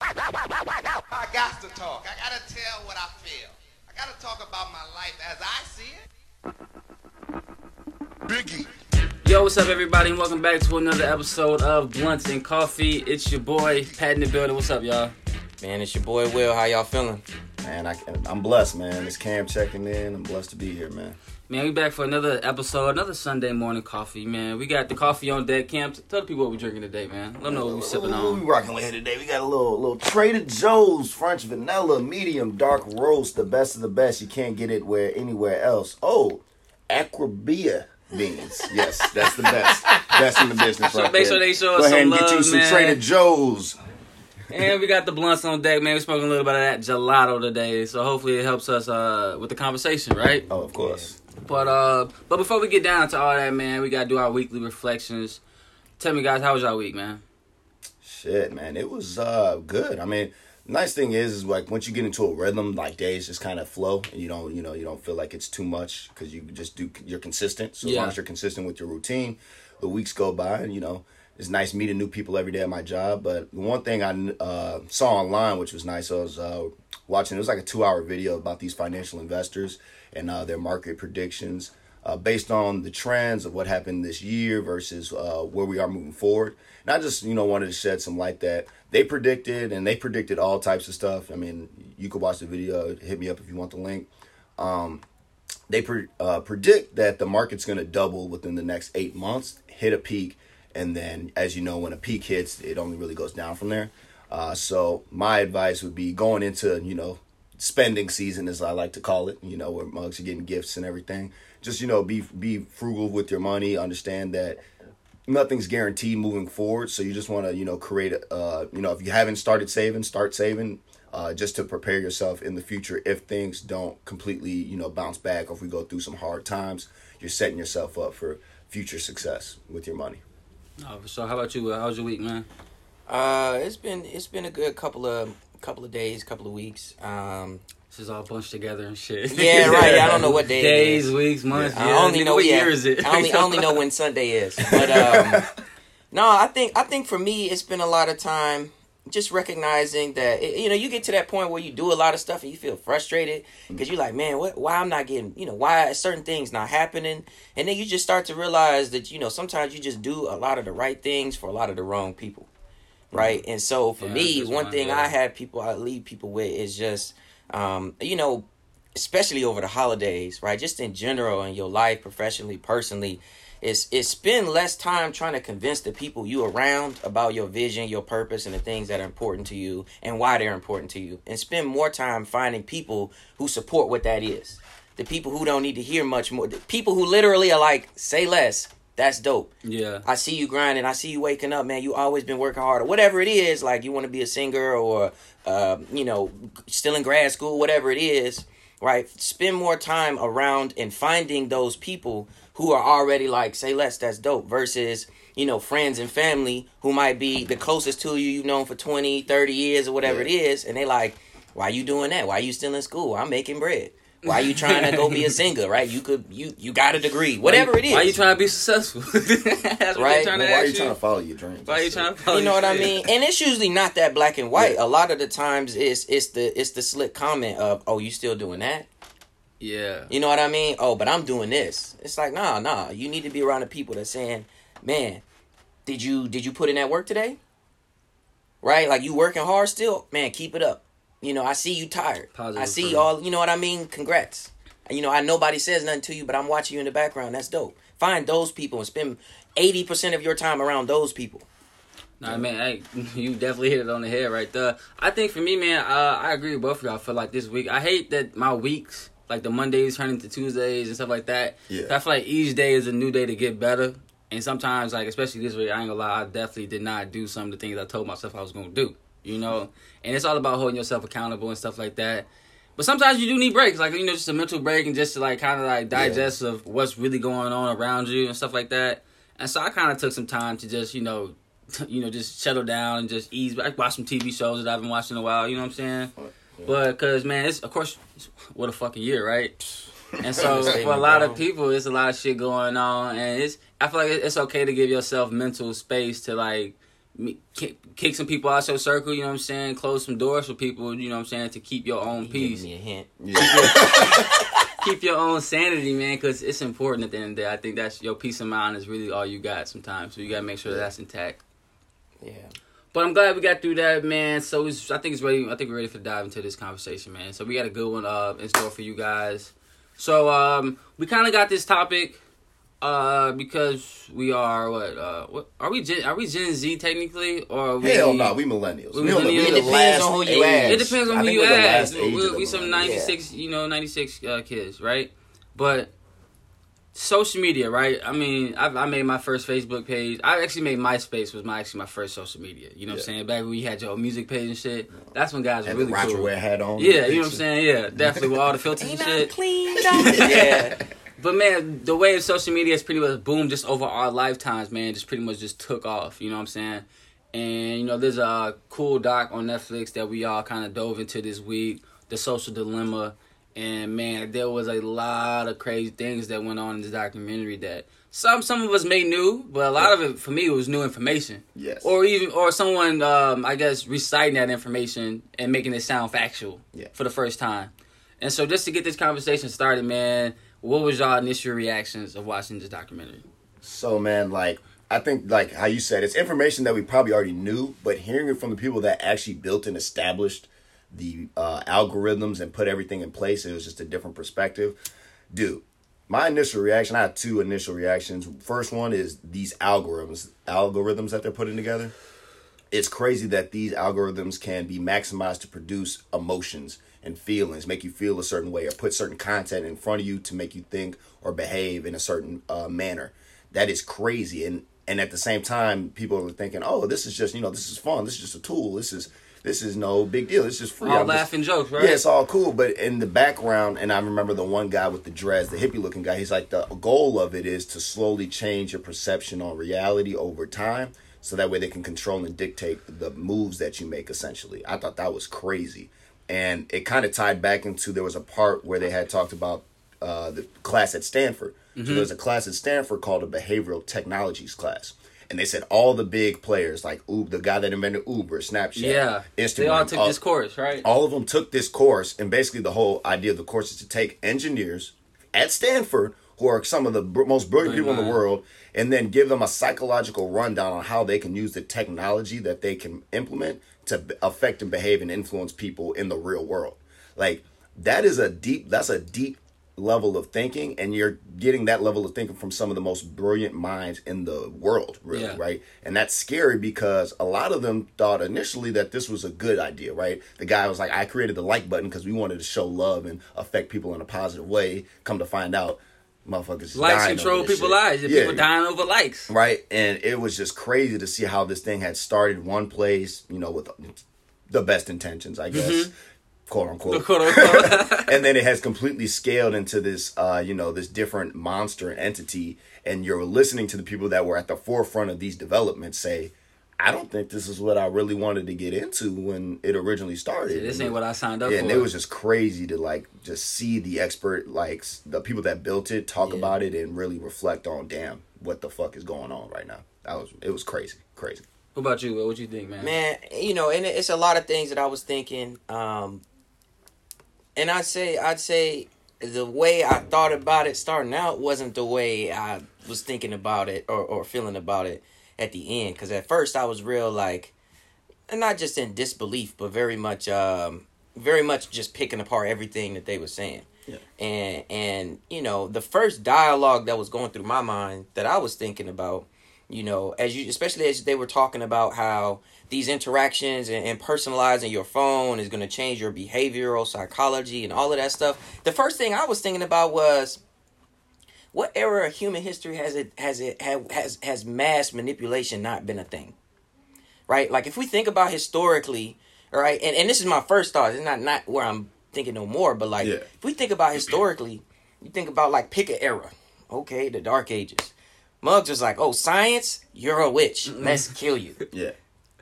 I got to talk. I got to tell what I feel. I got to talk about my life as I see it. Biggie. Yo, what's up, everybody, and welcome back to another episode of Blunts and Coffee. It's your boy, Pat in the building. What's up, y'all? Man, it's your boy Will. How y'all feeling? Man, I, I'm blessed, man. It's Cam checking in. I'm blessed to be here, man. Man, we back for another episode, another Sunday morning coffee, man. We got the coffee on deck. camps. tell the people what we're drinking today, man. Let them know what we're sipping What on. we rocking with here today? We got a little little Trader Joe's French vanilla medium dark roast, the best of the best. You can't get it where anywhere else. Oh, Acrobia beans. Yes, that's the best. best in the business. So right make there. sure they show us Go ahead some and get you some man. Trader Joe's. And we got the blunts on deck, man. We're smoking a little bit of that gelato today, so hopefully it helps us uh, with the conversation, right? Oh, of course. But uh, but before we get down to all that, man, we gotta do our weekly reflections. Tell me, guys, how was y'all week, man? Shit, man, it was uh good. I mean, nice thing is, is like once you get into a rhythm, like days just kind of flow, and you don't, you know, you don't feel like it's too much because you just do, you're consistent. So as long as you're consistent with your routine, the weeks go by, and you know, it's nice meeting new people every day at my job. But the one thing I uh, saw online, which was nice, I was uh, watching. It was like a two-hour video about these financial investors and uh, their market predictions. Uh, based on the trends of what happened this year versus uh, where we are moving forward. And I just, you know, wanted to shed some light that they predicted, and they predicted all types of stuff. I mean, you could watch the video. Hit me up if you want the link. Um, they pre- uh, predict that the market's going to double within the next eight months, hit a peak, and then, as you know, when a peak hits, it only really goes down from there. Uh, so my advice would be going into, you know, spending season, as I like to call it. You know, where mugs are getting gifts and everything. Just you know, be be frugal with your money. Understand that nothing's guaranteed moving forward. So you just want to, you know, create a, uh, you know, if you haven't started saving, start saving, uh, just to prepare yourself in the future if things don't completely, you know, bounce back or if we go through some hard times, you're setting yourself up for future success with your money. Oh, so how about you? Will? How was your week, man? Uh, it's been it's been a good couple of couple of days, couple of weeks. Um, This is all bunched together and shit. yeah, right. I don't know what day Days, is. weeks, months. I yeah, only nigga, know what yeah, year is it? I only I only know when Sunday is. But um, no, I think I think for me it's been a lot of time just recognizing that you know you get to that point where you do a lot of stuff and you feel frustrated because you're like man what why I'm not getting you know why certain things not happening and then you just start to realize that you know sometimes you just do a lot of the right things for a lot of the wrong people right and so for Yeah, me one one, thing. I have people I lead people with is just um you know especially over the holidays, right? Just in general in your life, professionally, personally, is is spend less time trying to convince the people you around about your vision, your purpose, and the things that are important to you and why they're important to you. And spend more time finding people who support what that is. The people who don't need to hear much more. The people who literally are like, say less. That's dope. Yeah. I see you grinding. I see you waking up, man. You always been working hard, or whatever it is. Like you want to be a singer, or uh, you know, still in grad school, whatever it is. Right? Spend more time around and finding those people who are already like, say less. That's dope. Versus you know, friends and family who might be the closest to you you've known for 20, 30 years, or whatever it is, and they like, why you doing that? Why you still in school? I'm making bread. Why you trying to go be a singer? Right? You could you you got a degree, whatever it is. Why you trying to be successful? Right. they trying to Well, why are you ask trying to follow your dreams? Why are you trying to follow you know what I mean? And it's usually not that black and white. Yeah. A lot of the times it's it's the it's the slick comment of, "Oh, you still doing that?" Yeah. You know what I mean? "Oh, but I'm doing this." It's like, "Nah, nah. You need to be around the people that's saying, "Man, did you did you put in that work today?" Right? Like you working hard still? Man, keep it up. You know, I see you tired. Positive I see affirm. all, you know what I mean? Congrats. You know, I nobody says nothing to you, but I'm watching you in the background. That's dope. Find those people and spend 80% of your time around those people. Nah, man, hey, you definitely hit it on the head right there. I think for me, man, uh, I agree with both of y'all. I feel like this week, I hate that my weeks, like the Mondays turn into Tuesdays and stuff like that. Yeah. I feel like each day is a new day to get better. And sometimes, like, especially this week, I ain't gonna lie, I definitely did not do some of the things I told myself I was gonna do. You know? And it's all about holding yourself accountable and stuff like that. But sometimes you do need breaks, like, you know, just a mental break and just to, like, kind of, like, digest of what's really going on around you and stuff like that. And so I kind of took some time to just, you know, you know, just settle down and just ease. I watch some TV shows that I've been watching a while. You know what I'm saying? But because man, it's of course what a fucking year, right? And so for a lot of people, it's a lot of shit going on, and it's I feel like it's okay to give yourself mental space to like me- kick some people out of your circle. You know what I'm saying? Close some doors for people. You know what I'm saying to keep your own You giving peace, me a hint. Yeah. keep your own sanity, man. Because it's important at the end of the day. I think that's your peace of mind is really all you got sometimes. So you gotta make sure that's intact. Yeah. But I'm glad we got through that, man. So it's, I think it's ready. I think we're ready for dive into this conversation, man. So we got a good one uh, in store for you guys. So um, we kind of got this topic uh, because we are what? Uh, what are we? Gen, are we Gen Z technically, or are we, Hell no, we millennials. We We on the- we millennials. the It depends on who you ask. It depends on I who you ask. We, of we some millennials. ninety six, you know, ninety six uh, kids, right? But social media, right? I mean, I, I made my first Facebook page. I actually made MySpace was my actually my first social media. You know what I'm saying? Back when you had your music page and shit. That's when guys were Had really the Roger cool. Wear hat on. Yeah, you know what I'm saying? Yeah, definitely with all the filters and shit. clean Yeah. But man, the way of social media has pretty much boomed just over our lifetimes, man. Just pretty much just took off. You know what I'm saying? And you know, there's a cool doc on Netflix that we all kind of dove into this week, The Social Dilemma. And man, there was a lot of crazy things that went on in this documentary that some some of us may knew, but a lot of it for me was new information. Yes. Or even or someone um, I guess reciting that information and making it sound factual Yeah. for the first time. And so just to get this conversation started, man, what was y'all initial reactions of watching this documentary? So man, like I think like how you said, it's information that we probably already knew, but hearing it from the people that actually built and established the uh, algorithms and put everything in place, it was just a different perspective. Dude, my initial reaction, I had two initial reactions. First one is these algorithms, algorithms that they're putting together. It's crazy that these algorithms can be maximized to produce emotions and feelings, make you feel a certain way, or put certain content in front of you to make you think or behave in a certain uh, manner. That is crazy, and and at the same time, people are thinking, "Oh, this is just you know, this is fun. This is just a tool. This is this is no big deal. It's just free." All I'm just- laughing jokes, right? yeah, it's all cool, but in the background, and I remember the one guy with the dreads, the hippie looking guy. He's like, the goal of it is to slowly change your perception on reality over time, so that way they can control and dictate the moves that you make. Essentially, I thought that was crazy, and it kind of tied back into there was a part where they had talked about uh, the class at Stanford. Mm-hmm. So there's a class at Stanford called a behavioral technologies class. And they said all the big players, like Uber, the guy that invented Uber, Snapchat, Yeah. Instagram, They all took all- this course, right? all of them took this course, and basically the whole idea of the course is to take engineers at Stanford, who are some of the br- most brilliant people in the world, and then give them a psychological rundown on how they can use the technology that they can implement to affect and behave and influence people in the real world. Like that is a deep. That's a deep level of thinking, and you're getting that level of thinking from some of the most brilliant minds in the world, really, Yeah. right? And that's scary because a lot of them thought initially that this was a good idea, right? The guy was like, I created the like button because we wanted to show love and affect people in a positive way. Come to find out, motherfuckers Likes control over this people's shit. lives. Yeah, People dying over likes. right? And it was just crazy to see how this thing had started one place, you know, with the best intentions, I guess, Mm-hmm. quote unquote Quote, unquote. and then it has completely scaled into this uh you know this different monster entity and you're listening to the people that were at the forefront of these developments say i don't think this is what i really wanted to get into when it originally started this ain't what I signed up yeah, for. and it was just crazy to like just see the expert like the people that built it talk Yeah. about it and really reflect on damn what the fuck is going on right now that was it was crazy crazy what about you? Will? What you think, man? Man, you know, and it's a lot of things that I was thinking. Um, and I'd say, I'd say the way I thought about it starting out wasn't the way I was thinking about it or, or feeling about it at the end. Because at first I was real like, not just in disbelief, but very much, um, very much just picking apart everything that they were saying. Yeah. And and you know, the first dialogue that was going through my mind that I was thinking about you know as you especially as they were talking about how these interactions and, and personalizing your phone is going to change your behavioral psychology and all of that stuff the first thing i was thinking about was what era of human history has it has it has has mass manipulation not been a thing right like if we think about historically all right and, and this is my first thought it's not not where i'm thinking no more but like Yeah. if we think about historically you think about like pick an era okay the dark ages Muggs was like, "Oh, science, you're a witch. Let's kill you." yeah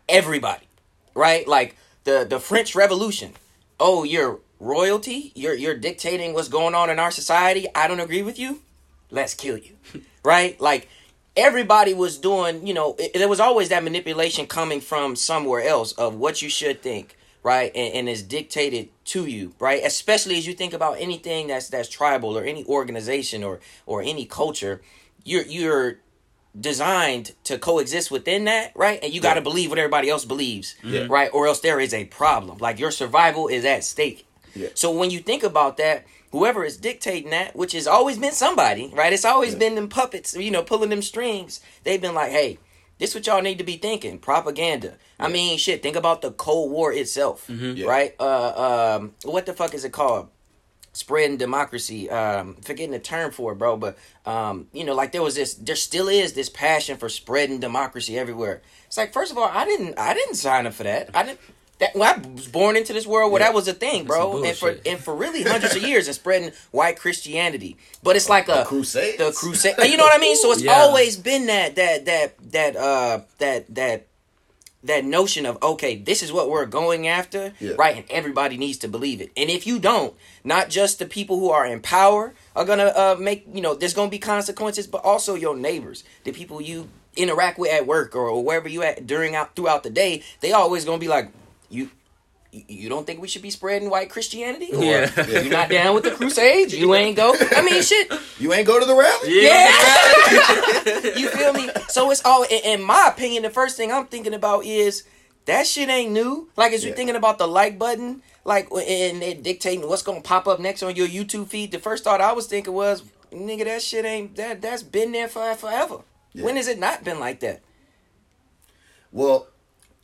Everybody, right? Like the the French Revolution. Oh, you're royalty. You're you're dictating what's going on in our society. I don't agree with you. Let's kill you, right? Like everybody was doing, you know, it, there was always that manipulation coming from somewhere else of what you should think, right? And, and is dictated to you, right? Especially as you think about anything that's that's tribal or any organization or or any culture, you're you're designed to coexist within that, right? And you got to believe what everybody else believes, Yeah. right? Or else there is a problem. Like your survival is at stake. Yeah. So when you think about that, whoever is dictating that, which has always been somebody, right? It's always Yeah. been them puppets, you know, pulling them strings. They've been like, hey, this what y'all need to be thinking. Propaganda. I mean, shit. Think about the Cold War itself, Yeah. right? Uh, um, what the fuck is it called? Spreading democracy. Um, forgetting the term for it, bro. But um, you know, like there was this, there still is this passion for spreading democracy everywhere. It's like, first of all, I didn't, I didn't sign up for that. I didn't. That when I was born into this world where Yeah. that was a thing, bro, and for and for really hundreds of years and spreading white Christianity. But it's like a, A crusade? the crusade. You know what I mean? So it's Yeah. always been that that that that uh that that that notion of okay, this is what we're going after, Yeah. right? And everybody needs to believe it. And if you don't, not just the people who are in power are gonna uh, make you know there's gonna be consequences, but also your neighbors, the people you interact with at work or, or wherever you at during out throughout the day, they always gonna be like you. You you don't think we should be spreading white Christianity? Or Yeah. you're not down with the Crusades? You ain't go. I mean, shit. You ain't go to the rally? Yeah. you feel me? So it's all in, in my opinion, the first thing I'm thinking about is that shit ain't new. Like as you're Yeah. thinking about the like button, like and it dictating what's gonna pop up next on your YouTube feed. The first thought I was thinking was, nigga, that shit ain't that that's been there for forever. Yeah. When has it not been like that? Well,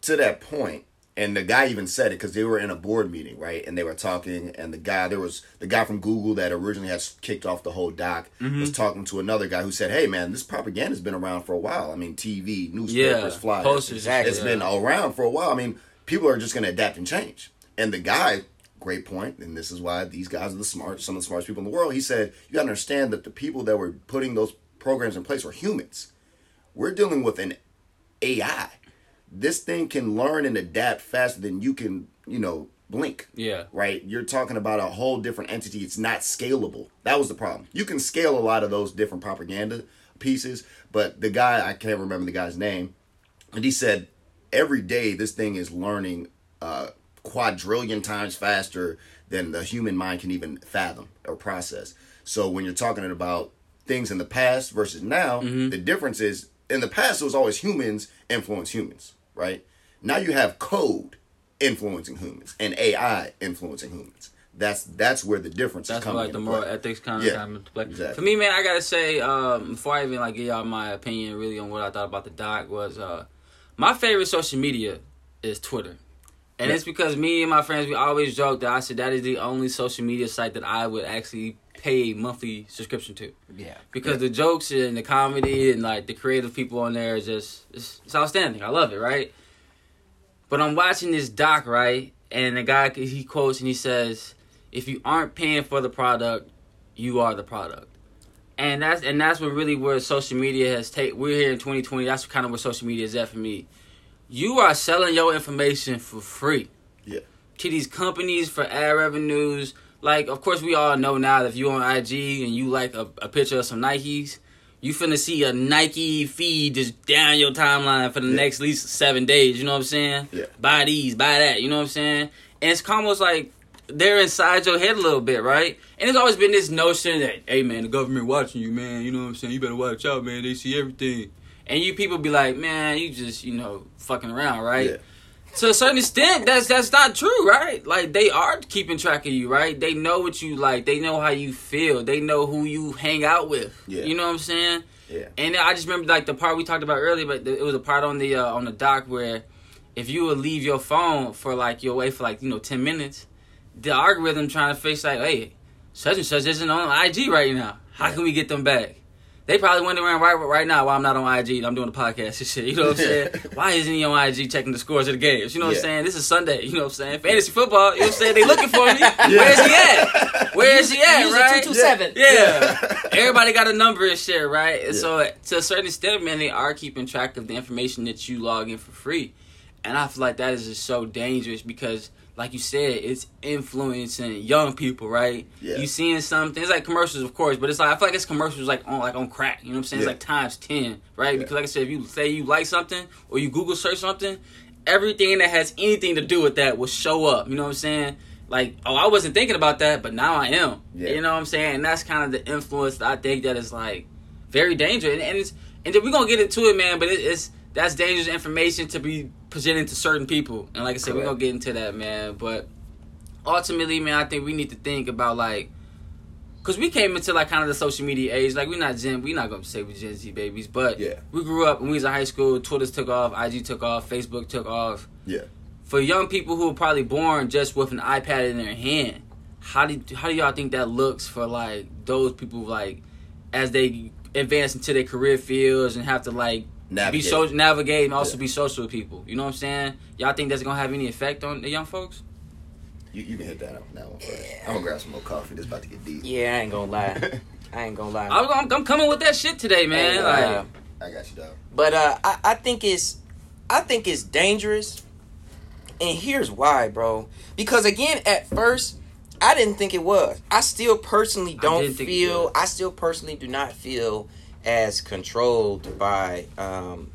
to that point, and the guy even said it because they were in a board meeting, right? And they were talking, and the guy there was the guy from Google that originally had kicked off the whole doc mm-hmm. was talking to another guy who said, "Hey, man, this propaganda's been around for a while. I mean, TV, newspapers, Yeah, flyers, posters, exactly. It's been around for a while. I mean, people are just going to adapt and change." And the guy, great point, and this is why these guys are the smart, some of the smartest people in the world. He said, "You got to understand that the people that were putting those programs in place were humans. We're dealing with an AI. This thing can learn and adapt faster than you can, you know, blink. Yeah. Right? You're talking about a whole different entity. It's not scalable. That was the problem. You can scale a lot of those different propaganda pieces, but the guy, I can't remember the guy's name, and he said every day this thing is learning uh, quadrillion times faster than the human mind can even fathom or process. So when you're talking about things in the past versus now, the difference is in the past it was always humans influence humans, right? Now you have code influencing humans and AI influencing humans. That's that's where the difference That's is coming like the moral ethics kind of Yeah, into play. exactly. For me, man, I gotta say, um, before I even like give y'all my opinion really on what I thought about the doc was uh, my favorite social media is Twitter. And Yeah. it's because me and my friends we always joke that I said that is the only social media site that I would actually pay a monthly subscription to. Yeah. Because the jokes and the comedy and like the creative people on there is just it's, it's outstanding. I love it, right? But I'm watching this doc, right? And the guy he quotes and he says, "If you aren't paying for the product, you are the product." And that's and that's what really where social media has take. We're here in 2020. That's kind of where social media is at for me. You are selling your information for free Yeah. to these companies for ad revenues. Like, of course, we all know now that if you on IG and you like a, a picture of some Nikes, you finna see a Nike feed just down your timeline for the Yeah. next at least seven days. You know what I'm saying? Yeah. Buy these, buy that. You know what I'm saying? And it's almost like they're inside your head a little bit, right? And there's always been this notion that, hey man, the government watching you, man. You know what I'm saying? You better watch out, man. They see everything. And you people be like, man, you just, you know, fucking around, right? Yeah. To a certain extent, that's that's not true, right? Like they are keeping track of you, right? They know what you like. They know how you feel. They know who you hang out with. Yeah. You know what I'm saying? Yeah. And I just remember like the part we talked about earlier, but it was a part on the uh, on the doc where if you would leave your phone for like your way for like you know ten minutes, the algorithm trying to fix like, hey, such and such isn't on IG right now. How can we get them back? They probably wondering right right now why I'm not on IG I'm doing a podcast and shit. You know what I'm saying? why isn't he on IG checking the scores of the games? You know what Yeah. I'm saying? This is Sunday. You know what I'm saying? Fantasy football. You know what I'm saying? They looking for me. Where's he at? Where is he at? Use right? 227. Yeah. Everybody got a number and shit, right? And Yeah. so to a certain extent, man, they are keeping track of the information that you log in for free. and I feel like that is just so dangerous because, like you said, it's influencing young people, right? Yeah. You seeing something. It's like commercials, of course, but it's like I feel like it's commercials like on like on crack. You know what I'm saying? Yeah. It's like times ten, right? Yeah. Because like I said, if you say you like something or you Google search something, everything that has anything to do with that will show up. You know what I'm saying? Like, oh, I wasn't thinking about that, but now I am. Yeah. You know what I'm saying? And that's kind of the influence that I think that is like very dangerous. And, and it's and then we're gonna get into it, man. But it, it's that's dangerous information to be presented to certain people. And like I said, we're gonna get into that, man. But ultimately, man, I think we need to think about like. Cause we came into like kind of the social media age, like we're not Gen, we're not gonna say we're Gen Z babies, but Yeah. we grew up when we was in high school. Twitter's took off, IG took off, Facebook took off Yeah. for young people who are probably born just with an iPad in their hand, how do how do y'all think that looks for like those people like as they advance into their career fields and have to like Navigate. be so navigate and also Yeah. be social with people? You know what I'm saying? Y'all think that's gonna have any effect on the young folks? You, you can hit that, that one first. I'm gonna grab some more coffee. This about to get deep. Yeah, I ain't gonna lie. I ain't gonna lie. I'm, I'm, I'm coming with that shit today, man. Hey, like, I got you, dog. But uh, I, I think it's I think it's dangerous, and here's why, bro. Because again, at first, I didn't think it was. I still personally don't didn't think it feel. I still personally do not feel as controlled by, um,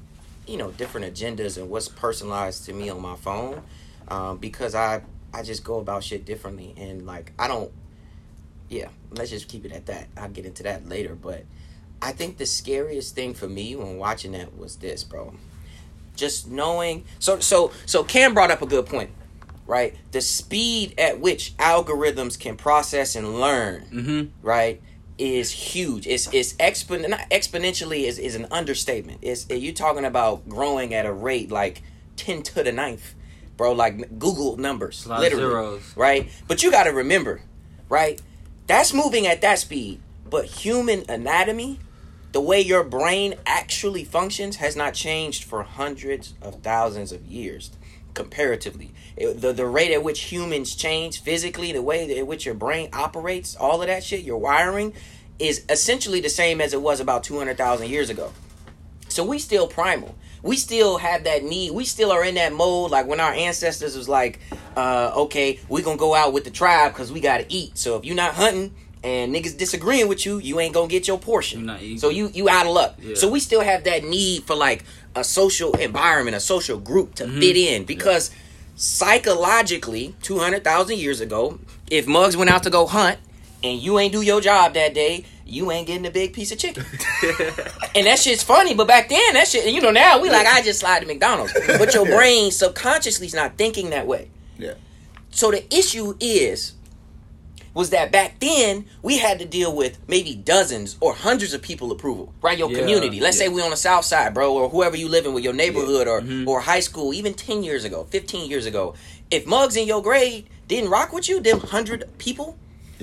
you know, different agendas and what's personalized to me on my phone, um, because I I just go about shit differently, and like I don't. Yeah, let's just keep it at that. I'll get into that later, but. I think the scariest thing for me when watching that was this, bro. Just knowing so so so Cam brought up a good point, right? The speed at which algorithms can process and learn, mm-hmm. right, is huge. It's it's expon not exponentially is, is an understatement. It's you talking about growing at a rate like ten to the ninth, bro. Like Google numbers, A lot of literally zeros. right? But you got to remember, right? That's moving at that speed. But human anatomy, the way your brain actually functions, has not changed for hundreds of thousands of years, comparatively. It- the, the rate at which humans change physically, the way at which your brain operates, all of that shit, your wiring, is essentially the same as it was about 200,000 years ago. So we still primal. We still have that need. We still are in that mode. Like when our ancestors was like, uh, okay, we gonna go out with the tribe because we gotta eat. So if you're not hunting and niggas disagreeing with you, you ain't gonna get your portion. You not eating. So you you out of luck. Yeah. So we still have that need for like a social environment, a social group to Mm-hmm. fit in because psychologically, two hundred thousand years ago, if Muggs went out to go hunt and you ain't do your job that day, you ain't getting a big piece of chicken. And that shit's funny, but back then that shit, you know, now we like I just slide to McDonald's, but your brain subconsciously is not thinking that way. Yeah. So the issue is, was that back then we had to deal with maybe dozens or hundreds of people approval, right? Your Yeah, community. Let's yeah. say we on the south side, bro, or whoever you living with, your neighborhood or Mm-hmm. or high school, even ten years ago, fifteen years ago. If mugs in your grade didn't rock with you, them hundred people.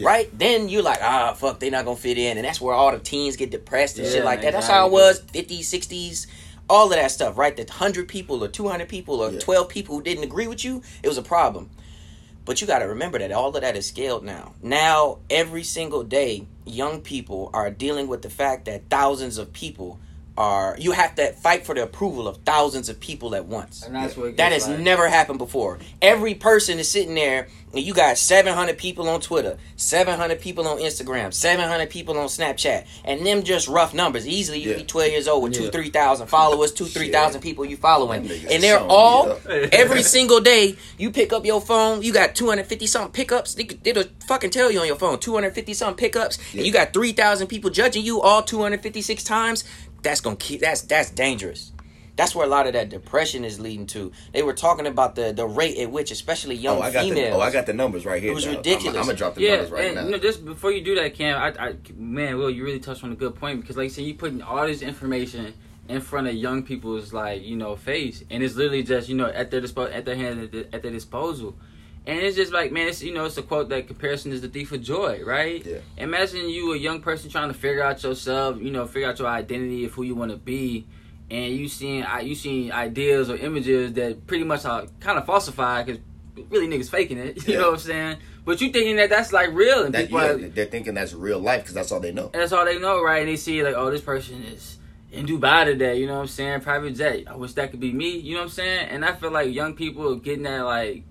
Right then, you're like, ah, fuck, they not gonna fit in, and that's where all the teens get depressed and Yeah, shit like that. That's how it was 50s, 60s, all of that stuff, right? The 100 people or 200 people or Yeah. 12 people who didn't agree with you, it was a problem. But you got to remember that all of that is scaled now. Now, every single day, young people are dealing with the fact that thousands of people are. You have to fight for the approval of thousands of people at once. And that's what That has like. never happened before. Every person is sitting there, and you got 700 people on Twitter, 700 people on Instagram, 700 people on Snapchat, and them just rough numbers. Easily, you Yeah. be 12 years old with Yeah. two, 3,000 followers, two, 3,000 people you following. And they're all, every single day, you pick up your phone, you got 250 something pickups. They, could- it'll fucking tell you on your phone, 250 something pickups, and you got 3,000 people judging you all 256 times. That's gonna keep, that's, that's dangerous. That's where a lot of that depression is leading to. They were talking about the, the rate at which, especially oh, young Oh, I got females. the. Oh, I got the numbers right here. It was dog. I'm- ridiculous. I'm, gonna drop the Yeah, numbers right and now. you know, just before you do that, Cam, I, I, man, Will, you really touched on a good point because, like you said, you putting all this information in front of young people's like you know face, and it's literally just you know at their dispo- at their hand, at, their- at their disposal, and it's just like man, it's you know it's a quote that comparison is the thief of joy, right? Yeah. Imagine you a young person trying to figure out yourself, you know, figure out your identity of who you want to be. And you seeing you seeing ideas or images that pretty much are kind of falsified because really niggas faking it. You Yeah. know what I'm saying? But you thinking that that's like real, and that, people yeah, are, they're thinking that's real life because that's all they know. that's all they know, right? And they see like, oh, this person is in Dubai today, you know what I'm saying? Private jet. I wish that could be me, you know what I'm saying? And I feel like young people getting that like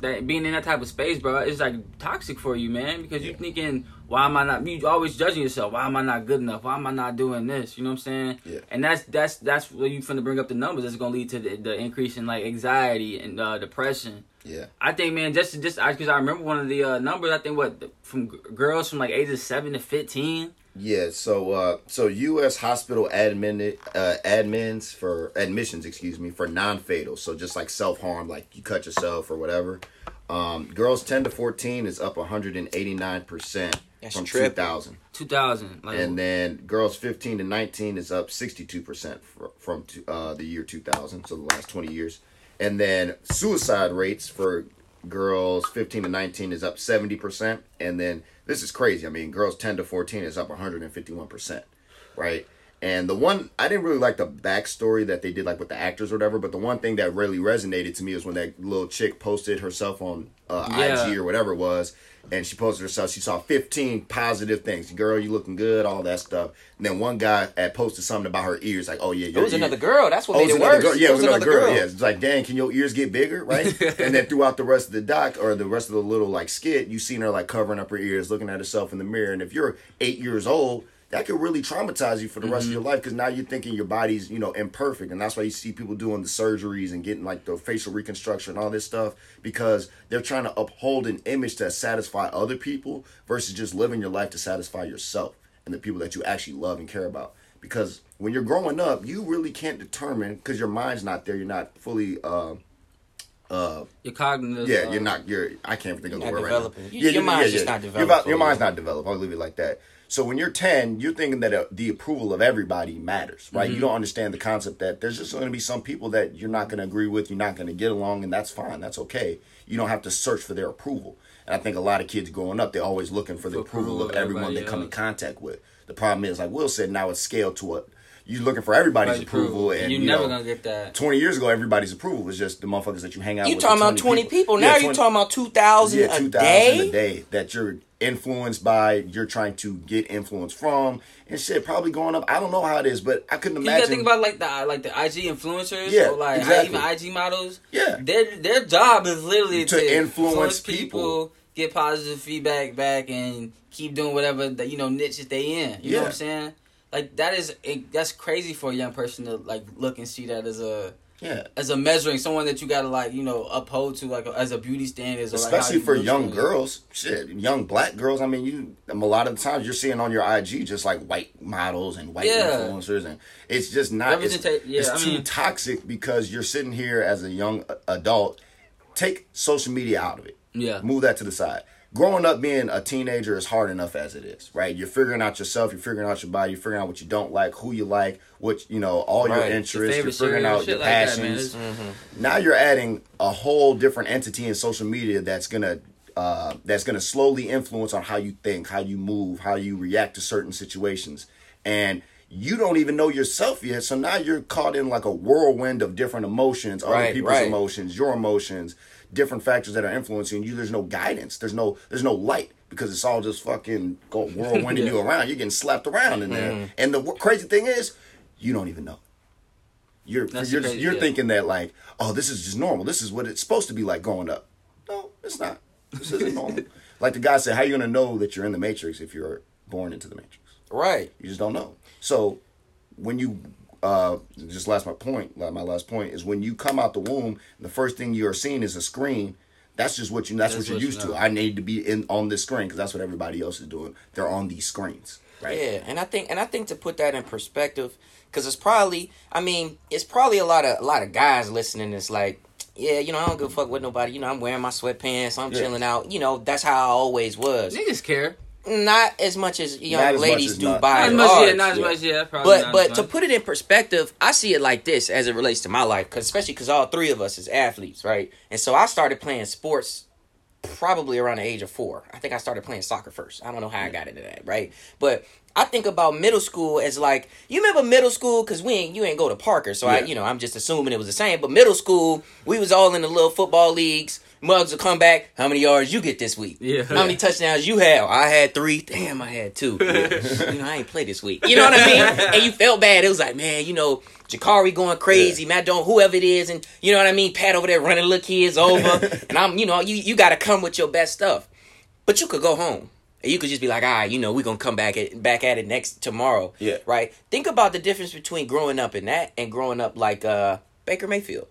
that being in that type of space, bro, is like toxic for you, man, because you're thinking, why am I not you always judging yourself, why am I not good enough? Why am I not doing this? You know what I'm saying? Yeah. And that's that's that's where you finna bring up the numbers that's gonna lead to the, the increase in like anxiety and uh, depression. Yeah. I think, man, just just because I remember one of the uh, numbers. I think what from g- girls from like ages seven to fifteen. Yeah, so uh so US hospital admin uh admins for admissions, excuse me, for non-fatal. So just like self-harm like you cut yourself or whatever. Um girls 10 to 14 is up 189% from tripping. 2000. Two thousand, like And then girls 15 to 19 is up 62% from uh, the year 2000, so the last 20 years. And then suicide rates for girls 15 to 19 is up 70%. And then this is crazy. I mean, girls 10 to 14 is up 151%, right? And the one, I didn't really like the backstory that they did, like with the actors or whatever, but the one thing that really resonated to me was when that little chick posted herself on uh, Yeah. IG or whatever it was, and she posted herself. She saw 15 positive things. Girl, you looking good, all that stuff. And then one guy had posted something about her ears, like, oh yeah, It was another girl. That's what Oh, it made was it worse. girl. Yeah, it was another girl. girl. Yeah, it's like, dang, can your ears get bigger, right? and then throughout the rest of the doc or the rest of the little like skit, you seen her like covering up her ears, looking at herself in the mirror. And if you're eight years old, that could really traumatize you for the rest of your life because now you're thinking your body's you know imperfect, and that's why you see people doing the surgeries and getting like the facial reconstruction and all this stuff because they're trying to uphold an image to satisfy other people versus just living your life to satisfy yourself and the people that you actually love and care about because when you're growing up, you really can't determine because your mind's not there. You're not fully. Uh, uh, your cognitive. yeah, uh, you're not. You're. I can't think of the word developing. right You- now. Yeah, your you- mind's yeah, just yeah. not Your developed vo- Your, mind's not developed. I'll leave it like that. So when you're 10, you're thinking that uh, the approval of everybody matters, right? Mm-hmm. You don't understand the concept that there's just going to be some people that you're not going to agree with, you're not going to get along, and that's fine. That's okay. You don't have to search for their approval. And I think a lot of kids growing up, they're always looking for the For approval approval of everyone they come in contact with. The problem is, like Will said, now it's scaled to a you're looking for everybody's Right, approval, and you're you never know, gonna get that. 20 years ago, everybody's approval was just the motherfuckers that you hang out with. You with. talking the about 20 people. Yeah, Now you 20 talking about 2,000 yeah, a 2000 day? a day that you're influenced by, you're trying to get influence from, and shit, probably going up. I don't know how it is, but I couldn't imagine You gotta think about like the like the IG influencers, Yeah, or like exactly. even IG models. Yeah. their their job is literally To to, influence people, get positive feedback back, and keep doing whatever that you know niches they in. You know what I'm saying? Like that is it, that's crazy for a young person to like look and see that as a yeah. as a measuring someone that you gotta like you know uphold to like as a beauty standards, or like Especially you for young girls, shit, young black girls. I mean, you a lot of the times you're seeing on your IG just like white models and white Yeah. influencers, and it's just not. It's, Representa- yeah, it's too mean- toxic because you're sitting here as a young adult. Take social media out of it. Yeah. move that to the side. Growing up being a teenager is hard enough as it is, right? You're figuring out yourself, you're figuring out your body, you're figuring out what you don't like, who you like, what you know, all your interests, Your you're figuring out shit your like that, man. passions. Now you're adding a whole different entity in social media that's gonna uh, that's gonna slowly influence on how you think, how you move, how you react to certain situations, and you don't even know yourself yet. So now you're caught in like a whirlwind of different emotions, other Right, people's right. emotions, your emotions, different factors that are influencing you. There's no guidance. There's no there's no light because it's all just fucking go whirlwinding you around. You're getting slapped around in there. Mm-hmm. And the w- crazy thing is, you don't even know. You're That's you're, crazy, you're yeah. thinking that like, oh, this is just normal. This is what it's supposed to be like growing up. No, it's not. This isn't normal. like the guy said, how you gonna know that you're in the matrix if you're born into the matrix? Right. You just don't know. So when you uh just last my point, my last point is when you come out the womb, the first thing you are seeing is a screen. That's just what you. That's, That's what you're what you used know. to. I need to be in on this screen because that's what everybody else is doing. They're on these screens, right? Yeah, and I think and I think to put that in perspective, because it's probably, I mean, it's probably a lot of a lot of guys listening. It's like, yeah, you know, I don't give a fuck with nobody. You know, I'm wearing my sweatpants, I'm Yeah. chilling out. You know, that's how I always was. Niggas care. Not as much as young Not as much ladies as do not- by Not as and much, yeah, not as yeah. much, yeah. But but to put it in perspective, I see it like this as it relates to my life, cause especially because all three of us is athletes, right? And so I started playing sports probably around the age of four. I think I started playing soccer first. I don't know how I got into that, right? But I think about middle school as like you remember middle school because we ain't you ain't go to Parker, so I you know I'm just assuming it was the same. But middle school, we was all in the little football leagues. Muggs will come back. How many yards you get this week? Yeah. How many touchdowns you have? I had three. Damn, I had two. you know, I ain't played this week. You know what I mean? and you felt bad. It was like, man, you know, Jakari going crazy, Matt Don't, whoever it is, and you know what I mean. Pat over there running little kids over, and I'm, you know, you you got to come with your best stuff. But you could go home. And you could just be like, all right, you know, we're gonna come back at back at it next tomorrow. Yeah. Right? Think about the difference between growing up in that and growing up like uh Baker Mayfield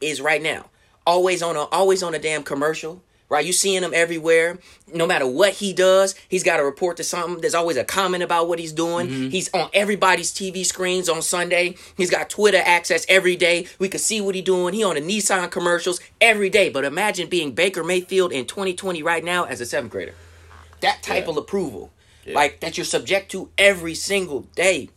is right now. Always on a always on a damn commercial. Right? You seeing him everywhere. No matter what he does, he's got to report to something. There's always a comment about what he's doing. Mm-hmm. He's on everybody's TV screens on Sunday. He's got Twitter access every day. We can see what he's doing. He on the Nissan commercials every day. But imagine being Baker Mayfield in 2020 right now as a seventh grader that type Yeah. of approval like that you're subject to every single day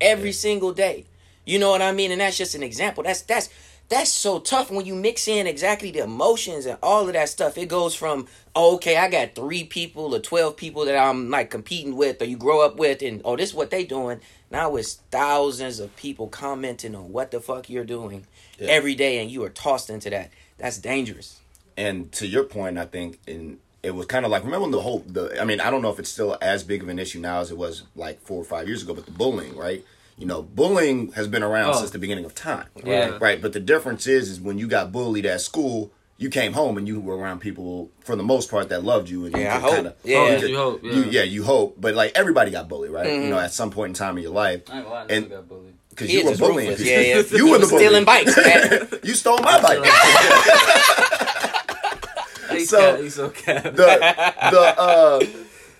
every single day you know what i mean and that's just an example that's that's that's so tough when you mix in exactly the emotions and all of that stuff it goes from oh, okay i got three people or 12 people that i'm like competing with or you grow up with and oh this is what they doing now it's thousands of people commenting on what the fuck you're doing Yeah. every day and you are tossed into that that's dangerous and to your point, I think in it was kind of like remember when the whole the I mean I don't know if it's still as big of an issue now as it was like four or five years ago, but the bullying, right? You know, bullying has been around Oh. since the beginning of time, Yeah. right? But the difference is, is when you got bullied at school, you came home and you were around people for the most part that loved you, and you Yeah, I hope. kinda- Yeah. You yeah, could- you hope, yeah. you- yeah, you hope, but like everybody got bullied, right? Mm-hmm. You know, at some point in time in your life, I ain't gonna lie, I and got bullied. because you were is bullying, ruthless. Yeah, yeah. you were the bully. stealing bikes man. You stole my bike. He's So- cap, he's so the the uh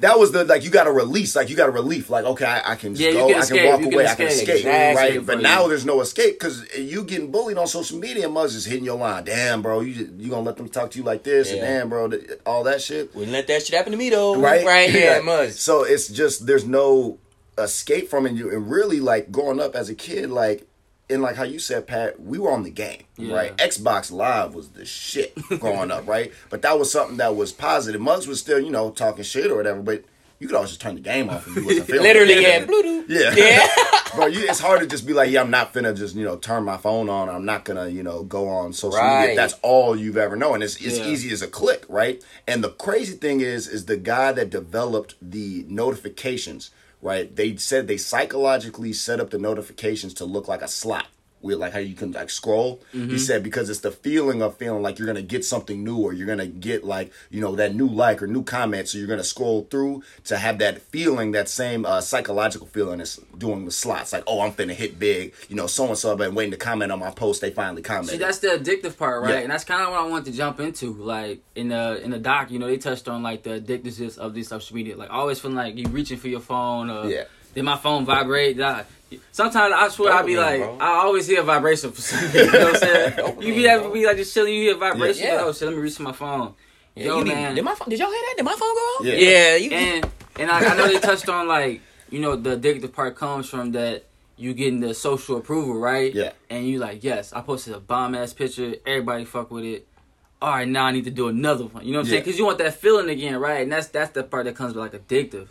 that was the like you got a release like you got a relief like okay I, I can just Yeah, go can I escape, can walk you can away I can escape. Exactly. right but now there's no escape because you getting bullied on social media Muzz is hitting your line damn bro you you gonna let them talk to you like this and damn bro all that shit Wouldn't let that shit happen to me though. right Right here, Muzz. so it's just there's no escape from it and really like growing up as a kid like and like how you said Pat we were on the game Yeah. right Xbox Live was the shit growing up right but that was something that was positive Mugs was still you know talking shit or whatever but you could always just turn the game off and you wasn't feeling Literally, it. yeah. Yeah. Yeah. Bro, you, it's hard to just be like, yeah, I'm not finna just, you know, turn my phone on. I'm not gonna, you know, go on social Right. media. That's all you've ever known. It's, it's Yeah. easy as a click, right? And the crazy thing is, is the guy that developed the notifications, right? They said they psychologically set up the notifications to look like a slot. With like how you can like scroll. Mm-hmm. He said because it's the feeling of feeling like you're gonna get something new or you're gonna get like you know that new like or new comment. So you're gonna scroll through to have that feeling, that same uh, psychological feeling as doing the slots. Like oh, I'm finna hit big. You know, so and so been waiting to comment on my post. They finally commented. See, that's the addictive part, right? Yeah. And that's kind of what I wanted to jump into. Like in the in the doc, you know, they touched on like the addictiveness of these social media. Like always feeling like you reaching for your phone. Or, Yeah. Did my phone vibrate? I, sometimes I swear I be Dopamine, like, bro. I always hear a vibration for some reason. You know what I'm saying? you be Dopamine, that bro. be like just chilling, you hear a vibration. Yeah. Like, oh shit, let me reach my phone. Yo You need- man, Did my phone? Did y'all hear that? Did my phone go off? Yeah. Yeah. you, and and I, I know they touched on like you know the addictive part comes from that you getting the social approval right Yeah. and you like yes I posted a bomb ass picture everybody fuck with it all right now I need to do another one you know what I'm saying because you want that feeling again right and that's that's the part that comes with like addictive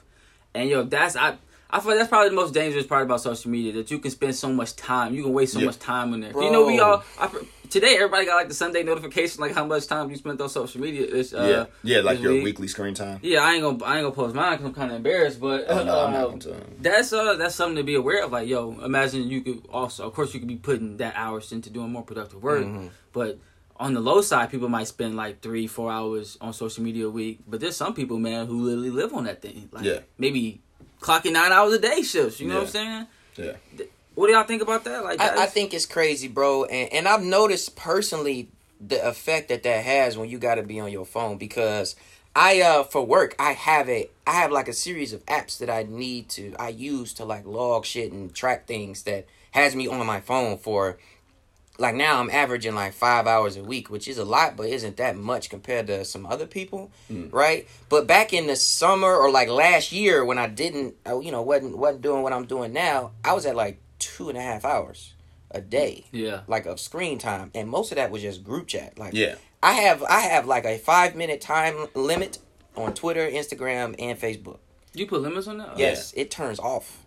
and yo that's I. I feel like that's probably the most dangerous part about social media that you can spend so much time, you can waste so Yeah. much time in there. You know, we all I, today everybody got like the Sunday notification, like how much time you spent on social media. This, uh, yeah, yeah, like your week. weekly screen time. Yeah, I ain't gonna I ain't gonna post mine because I'm kind of embarrassed, but Oh, no, I'm not uh, that's uh that's something to be aware of. Like, yo, imagine you could also, of course, you could be putting that hours into doing more productive work, Mm-hmm. but on the low side, people might spend like three, four hours on social media a week. But there's some people, man, who literally live on that thing. Like, Yeah. maybe clocking nine hours a day shifts. You know what I'm saying? Yeah. What do y'all think about that? Like, I, I think it's crazy, bro, and and I've noticed personally the effect that that has when you got to be on your phone because I uh for work I have a I have like a series of apps that I need to I use to like log shit and track things that has me on my phone for like now I'm averaging like five hours a week, which is a lot, but isn't that much compared to some other people, mm. right? But back in the summer or like last year when I didn't, I, you know, wasn't wasn't doing what I'm doing now, I was at like two and a half hours a day, yeah, like of screen time, and most of that was just group chat. Like, Yeah. I have I have like a five minute time limit on Twitter, Instagram, and Facebook. you put limits on that. Oh, Yes, it turns off.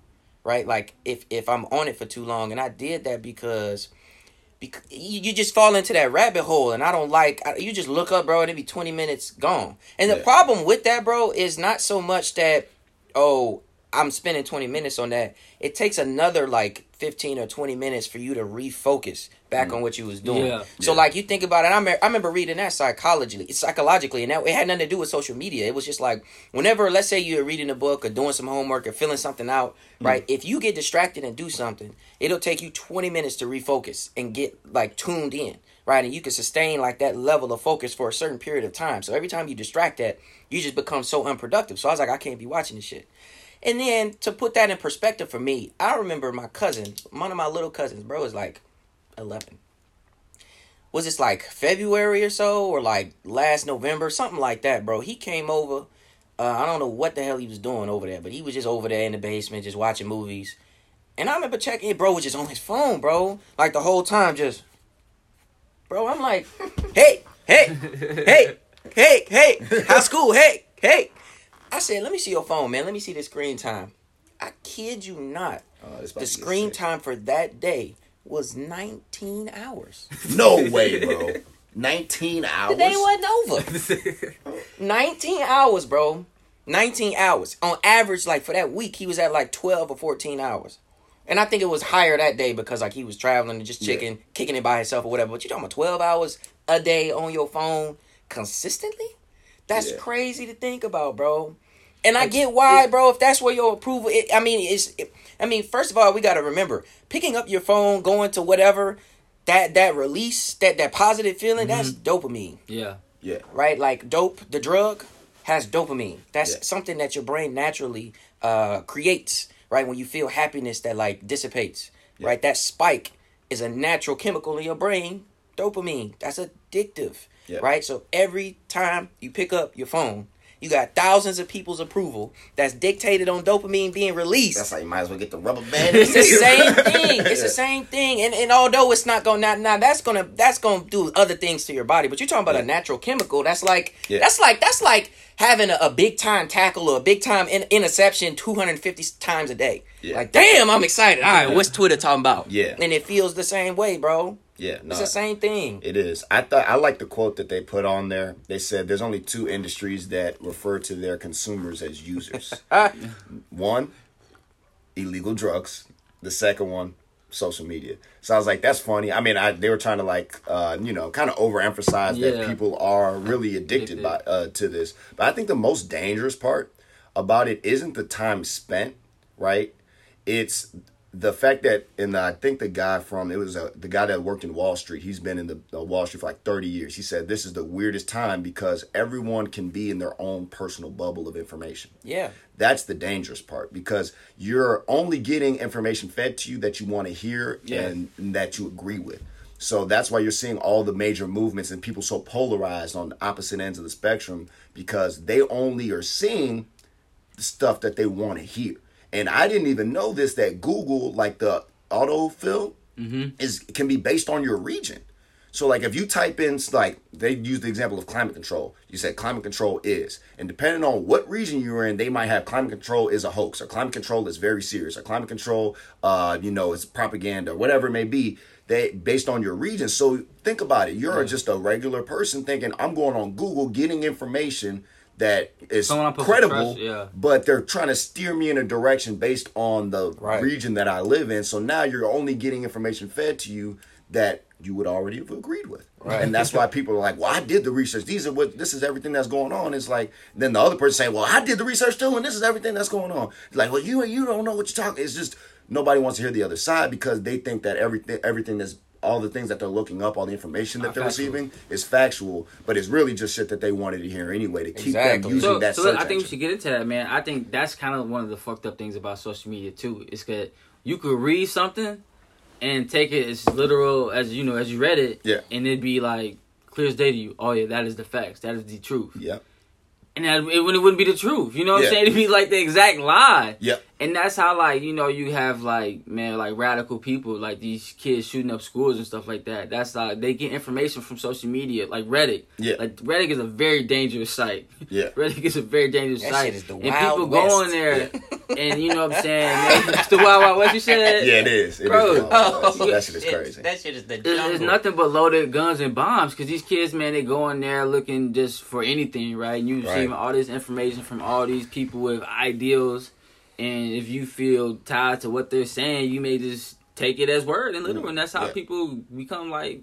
Right? Like if if I'm on it for too long and I did that because bec- you, just fall into that rabbit hole, and I don't like. You just look up, bro, and it be twenty minutes gone. And the Yeah. problem with that, bro, is not so much that oh, I'm spending twenty minutes on that. It takes another like fifteen or twenty minutes for you to refocus back mm. on what you was doing. Yeah. So Yeah. like you think about it, I, me- I remember reading that psychologically, psychologically, and that it had nothing to do with social media. It was just like whenever, let's say you're reading a book or doing some homework or filling something out, mm. right? If you get distracted and do something, it'll take you 20 minutes to refocus and get like tuned in, right? And you can sustain like that level of focus for a certain period of time. So every time you distract that, you just become so unproductive. So I was like, I can't be watching this shit. And then to put that in perspective for me, I remember my cousin, one of my little cousins, bro, is like 11 was this like February or so, or like last November, something like that, bro. He came over. Uh, I don't know what the hell he was doing over there, but he was just over there in the basement, just watching movies. And I remember checking, bro, was just on his phone, bro, like the whole time, just, bro. I'm like, hey, hey, hey, hey, hey, how's school? Hey, hey. I said, let me see your phone, man. Let me see the screen time. I kid you not. Oh, The screen time for that day was 19 hours. No way, bro. 19 hours. The day wasn't over. 19 hours, bro. 19 hours. On average, like for that week, he was at like 12 or 14 hours. And I think it was higher that day because like he was traveling and just Yeah. kicking it by himself or whatever. But you talking about 12 hours a day on your phone consistently? That's Yeah. crazy to think about, bro. And I get why, bro. If that's where your approval, it, I mean, it's. It, I mean, first of all, we got to remember picking up your phone, going to whatever, that that release, that that positive feeling, that's dopamine Yeah. Yeah. right? Like dope, the drug has dopamine. That's Yeah. something that your brain naturally uh, creates, right? When you feel happiness that like dissipates, right? That spike is a natural chemical in your brain, dopamine. That's addictive, Yeah. right? So every time you pick up your phone, you got thousands of people's approval that's dictated on dopamine being released. That's how you might as well get the rubber band. It's the same thing. It's the same thing. And and although it's not gonna now, now that's gonna that's gonna do other things to your body. But you're talking about a natural chemical. That's like Yeah. that's like that's like having a, a big time tackle or a big time in, interception 250 times a day. Yeah. Like damn, I'm excited. All right, what's Twitter talking about? Yeah. And it feels the same way, bro. Yeah, no. It's the same thing. It is. I thought I like the quote that they put on there. They said there's only two industries that refer to their consumers as users. Ah, one, illegal drugs. The second one, social media. So I was like, that's funny. I mean, I they were trying to like, uh, you know, kind of overemphasize that people are really addicted by uh, to this. But I think the most dangerous part about it isn't the time spent, right? It's the fact that, and I think the guy from it was uh the guy that worked in Wall Street. He's been in the uh, Wall Street for like thirty years. He said this is the weirdest time because everyone can be in their own personal bubble of information. yeah. That's the dangerous part because you're only getting information fed to you that you want to hear Yeah. and, and that you agree with. So that's why you're seeing all the major movements and people so polarized on the opposite ends of the spectrum because they only are seeing the stuff that they want to hear. And I didn't even know this that Google, like the autofill, is can be based on your region. So like if you type in like they use the example of climate control, you said climate control is, and depending on what region you're in, they might have climate control is a hoax, or climate control is very serious, or climate control, uh, you know, is propaganda, whatever it may be. They based on your region. So think about it. You're just a regular person thinking I'm going on Google getting information that is credible, trust, yeah. but they're trying to steer me in a direction based on the Right. region that I live in. So now you're only getting information fed to you that you would already have agreed with. Right. And that's why people are like, Well, I did the research. These are what this is everything that's going on. It's like then the other person saying, Well, I did the research too, and this is everything that's going on. It's like, well, you you don't know what you're talking. It's just nobody wants to hear the other side because they think that everything everything that's all the things that they're looking up, all the information that Not they're factual. receiving is factual, but it's really just shit that they wanted to hear anyway to keep them Exactly. using So, that so search I think we should get into that, man. I think that's kind of one of the fucked up things about social media too. Is that you could read something and take it as literal as you know as you read it, Yeah. and it'd be like clear as day to you. Oh yeah, that is the facts. That is the truth. Yep. And that, it, wouldn't- it wouldn't be the truth. You know what Yeah. I'm saying? It'd be like the exact lie. Yep. And that's how like you know you have like man like radical people like these kids shooting up schools and stuff like that. That's like they get information from social media like Reddit. Yeah. Like Reddit is a very dangerous site. Yeah. Reddit is a very dangerous That site. shit is the and Wild people go West. on there and you know what I'm saying. It's the wild wild what you said. Yeah, it is. It is Bro. wild, wild west. Oh, that shit is crazy. That shit is the It's, it's nothing but loaded guns and bombs because these kids, man, they go in there looking just for anything, right? And you Right. receiving all this information from all these people with ideals, and if you feel tied to what they're saying, you may just take it as word and literal, and that's how Yeah. people become like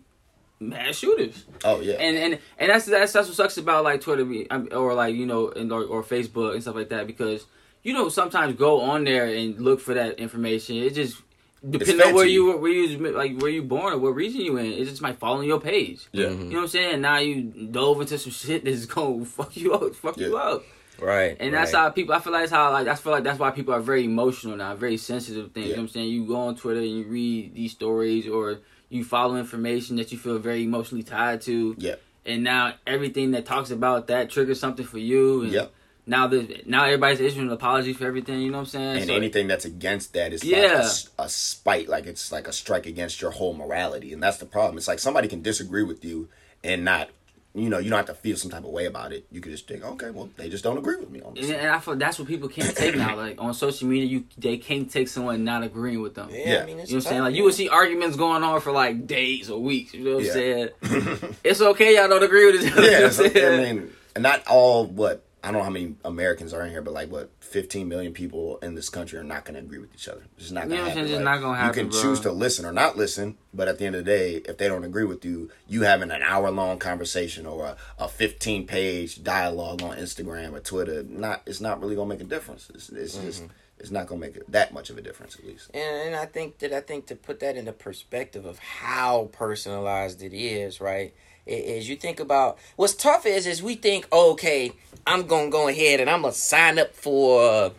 mass shooters. Oh yeah. And and and that's that's that's what sucks about like Twitter or like you know and or, or Facebook and stuff like that because you know sometimes go on there and look for that information. It just depending on where you you. where you like where you born or what region you in, it just might fall on your page. yeah. You know what I'm saying? Now you dove into some shit that's gonna fuck you up, fuck you up. Right. And that's right. how people. I feel like that's how like I feel like that's why people are very emotional now, very sensitive. Things. You know what I'm saying? You go on Twitter and you read these stories or you follow information that you feel very emotionally tied to Yeah. and now everything that talks about that triggers something for you. And Yep. Now the now everybody's issuing an apology for everything. You know what I'm saying? And So- anything that's against that is like a Yeah. a, spite, like it's like a strike against your whole morality, and that's the problem. It's like somebody can disagree with you and not, you know, you don't have to feel some type of way about it. You can just think, okay, well, they just don't agree with me on this. And, and I feel that's what people can't take now. Like on social media, you they can't take someone not agreeing with them. Yeah, Yeah. I mean, it's You know what I'm saying? Like you would see arguments going on for like days or weeks. You know what I'm saying? it's okay, y'all don't agree with each other. you know yeah, what I'm saying? I mean, and not all what I don't know how many Americans are in here, but like what 15 million people in this country are not going to agree with each other. It's not You going to happen. Like, not gonna happen, You can bro. choose to listen or not listen, but at the end of the day, if they don't agree with you, you having an hour long conversation or a, a 15 page dialogue on Instagram or Twitter, not it's not really going to make a difference. It's, it's just Mm-hmm. it's not going to make that much of a difference at least. And, and I think that I think to put that into perspective of how personalized it is, right? Is you think about what's tough is is we think, okay, I'm gonna go ahead and I'm gonna sign up for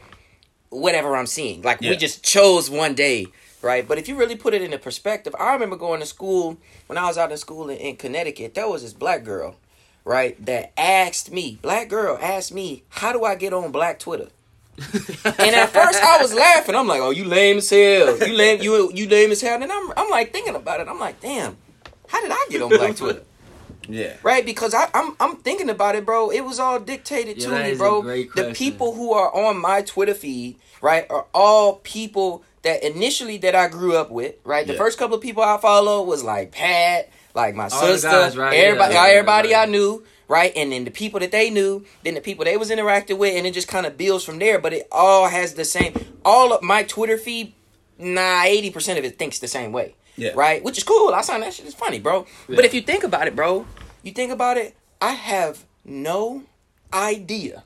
whatever I'm seeing. Like we just chose one day, right? But if you really put it into perspective, I remember going to school when I was out in school in, in Connecticut. There was this black girl, right, that asked me, black girl asked me, how do I get on Black Twitter? And at first I was laughing. I'm like, "Oh, you lame as hell. You lame. You you lame as hell." And I'm I'm like thinking about it. I'm like, "Damn, how did I get on Black Twitter?" Yeah. Right? Because I, I'm I'm thinking about it, bro. It was all dictated Yeah, to me, bro. The people who are on my Twitter feed, right, are all people that initially that I grew up with. Right? The Yeah. first couple of people I followed was like Pat, like my All sister, guys, right? everybody, Yeah, everybody yeah, I knew. Right, and then the people that they knew, then the people they was interacting with, and it just kind of builds from there. But it all has the same. All of my Twitter feed, nah, eighty percent of it thinks the same way. Yeah. Right, which is cool. I find that shit is funny, bro. But if you think about it, bro, you think about it, I have no idea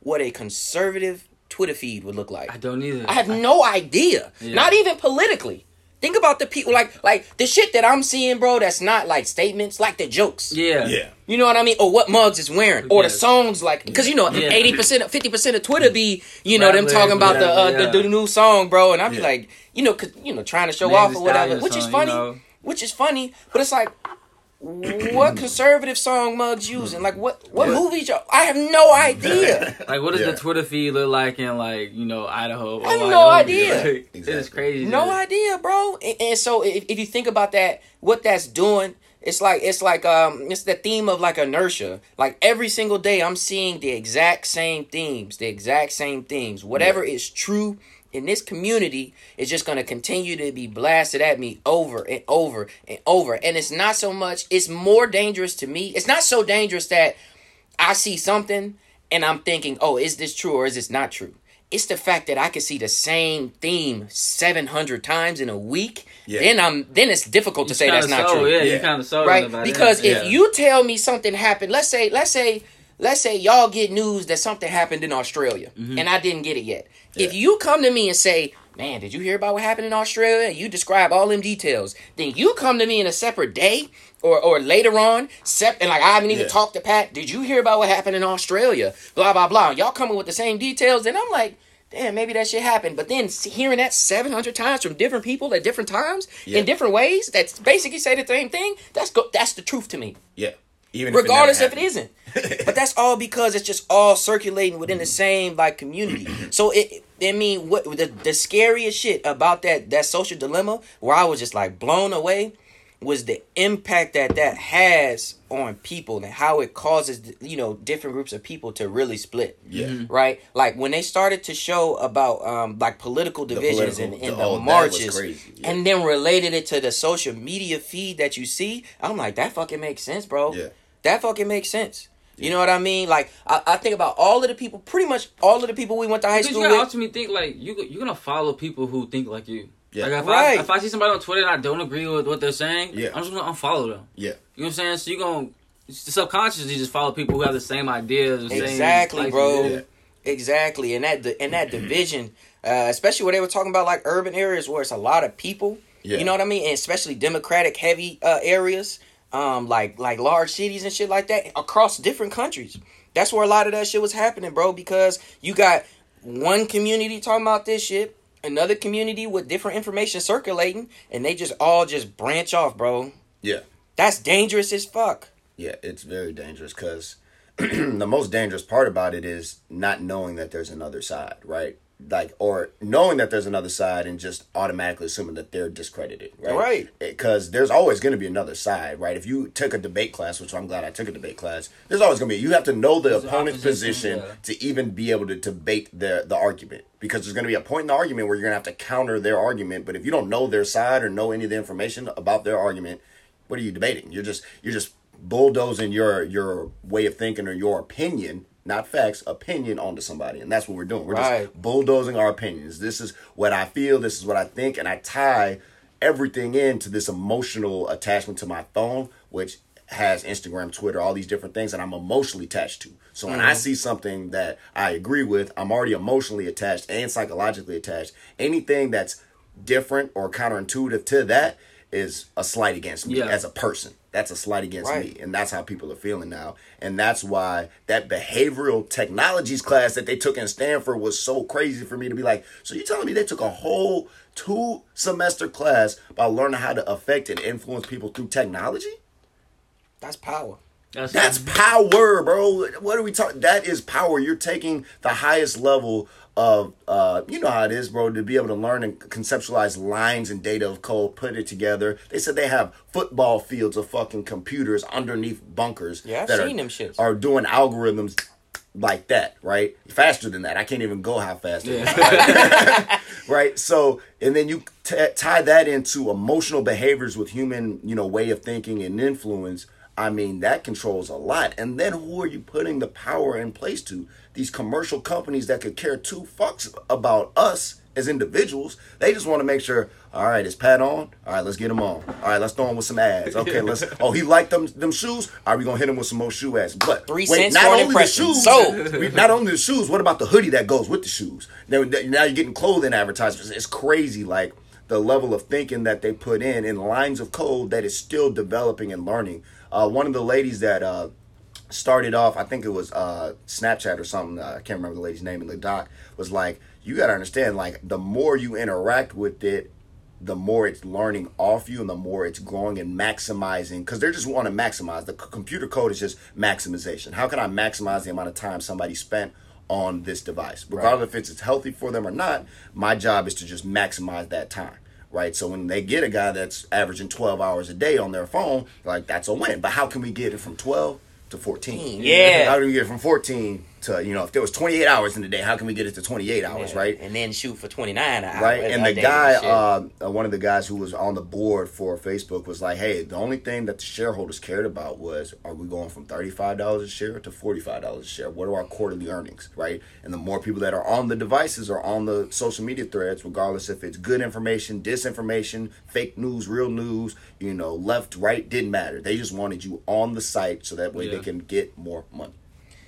what a conservative Twitter feed would look like. I don't either. I have no idea. Yeah. Not even politically. Think about the people like like the shit that I'm seeing, bro. That's not like statements, like the jokes. yeah. Yeah. You know what I mean? Or what Mugs is wearing, or the songs like because you know eighty percent, fifty percent of Twitter be you know them talking about the, uh, whatever, the the new song, bro, and I be Yeah. like, you know, cause you know trying to show Megan off or whatever, Stallion which is funny, you know. which is funny, but it's like. What conservative song Muggs using? Like what? What Yeah. movies? Y'all, I have no idea. Like, what does Yeah. the Twitter feed look like in like you know Idaho? or I have no idea. Like, It is crazy. No dude. idea, bro. And, and so if, if you think about that, what that's doing, it's like it's like um it's the theme of like inertia. Like every single day I'm seeing the exact same themes, the exact same themes. Whatever is true in this community is just going to continue to be blasted at me over and over and over. And it's not so much it's more dangerous to me. It's not so dangerous that I see something and I'm thinking, oh, is this true or is this not true? It's the fact that I can see the same theme 700 times in a week. Yeah. Then I'm then it's difficult to say Kinda that's not sold, true. Yeah, you Yeah. kind of sold Right? about Because that. if Yeah. you tell me something happened, let's say let's say let's say y'all get news that something happened in Australia Mm-hmm. and I didn't get it yet. If you come to me and say, "Man, did you hear about what happened in Australia?" and you describe all them details, then you come to me in a separate day or or later on, sep- and like I haven't even Yeah. talked to Pat. Did you hear about what happened in Australia? Blah blah blah. Y'all coming with the same details, and I'm like. Damn, maybe that shit happened. But then hearing that 700 times from different people at different times Yeah. in different ways that basically say the same thing, that's go- that's the truth to me Yeah. Even regardless if if it isn't. but that's all because it's just all circulating within the same like community. So it, I mean, what the the scariest shit about that that social dilemma, where I was just like blown away, was the impact that that has on people and how it causes you know different groups of people to really split. Yeah. Mhm. Right. Like when they started to show about um like political divisions political- and in the- the, oh, was marches, crazy, yeah. and then related it to the social media feed that you see, I'm like that fucking makes sense, bro. Yeah. That fucking makes sense. You know what I mean? Like I, I think about all of the people, pretty much all of the people we went to high Because school you gotta with. ultimately think like you you're gonna follow people who think like you. Yeah. Like if Right. I if I see somebody on Twitter and I don't agree with what they're saying, Yeah. I'm just gonna unfollow them. Yeah. You know what I'm saying? So you're gonna subconsciously just follow people who have the same ideas. The Exactly, same bro. Yeah. Exactly, and that and that division, uh, especially where they were talking about like urban areas where it's a lot of people. Yeah. You know what I mean, and especially Democratic heavy uh, areas, um, like like large cities and shit like that across different countries. That's where a lot of that shit was happening, bro. Because you got one community talking about this shit, another community with different information circulating, and they just all just branch off, bro. Yeah. That's dangerous as fuck. Yeah, it's very dangerous because the most dangerous part about it is not knowing that there's another side, right? Like, or knowing that there's another side and just automatically assuming that they're discredited, right? Right. Eh, because there's always going to be another side, right? If you took a debate class, which I'm glad I took a debate class, there's always going to be. You have to know the There's opponent's position yeah. to even be able to debate the the argument because there's going to be a point in the argument where you're going to have to counter their argument. But if you don't know their side or know any of the information about their argument, what are you debating? You're just you're just bulldozing your your way of thinking or your opinion, not facts, opinion onto somebody, and that's what we're doing. We're Right. just bulldozing our opinions. This is what I feel. This is what I think, and I tie everything into this emotional attachment to my phone, which has Instagram, Twitter, all these different things that I'm emotionally attached to. So when I mm-hmm. see something that I agree with, I'm already emotionally attached and psychologically attached. Anything that's different or counterintuitive to that is a slight against me Yeah. as a person. That's a slight against Right. me. And that's how people are feeling now. And that's why that behavioral technologies class that they took in Stanford was so crazy for me to be like, so you're telling me they took a whole two semester class about learning how to affect and influence people through technology? That's power. That's, That's power, bro. What are we talking? That is power. You're taking the highest level of, uh, you know how it is, bro, to be able to learn and conceptualize lines and data of code, put it together. They said they have football fields of fucking computers underneath bunkers Yeah, I've that seen are, them shits. are doing algorithms like that, right? Faster than that. I can't even go how fast. is right so and then you t- tie that into emotional behaviors with human you know way of thinking and influence i mean that controls a lot. And then who are you putting the power in place to? These commercial companies that could care two fucks about us as individuals they just want to make sure all right is pat on? All right let's get him on. All right let's throw him with some ads. Okay let's oh he liked them them shoes? All right we gonna hit him with some more shoe ads. But Three wait, cents not for an only the shoes Sold. we- not only the shoes, what about the hoodie that goes with the shoes? Now, now you're getting clothing advertisements. It's crazy, like the level of thinking that they put in in lines of code that is still developing and learning. Uh, one of the ladies that uh, started off, I think it was uh, Snapchat or something. Uh, I can't remember the lady's name in the doc. Was like, you got to understand, like the more you interact with it, the more it's learning off you and the more it's growing and maximizing because they just want to maximize the c- computer code is just maximization how can i maximize the amount of time somebody spent on this device regardless if it's, it's healthy for them or not my job is to just maximize that time right? So when they get a guy that's averaging 12 hours a day on their phone like that's a win. But how can we get it from 12 to 14 Yeah. how do we get it from 14 to you know if there was 28 hours in the day how can we get it to 28 hours Yeah. right And then shoot for 29 hours. right? And the guy, uh, uh, one of the guys who was on the board for Facebook was like, "Hey, the only thing that the shareholders cared about was, are we going from thirty-five dollars a share to forty-five dollars a share? What are our quarterly earnings, right? And the more people that are on the devices or on the social media threads, regardless if it's good information, disinformation, fake news, real news, you know, left, right, didn't matter. They just wanted you on the site so that way they can get more money.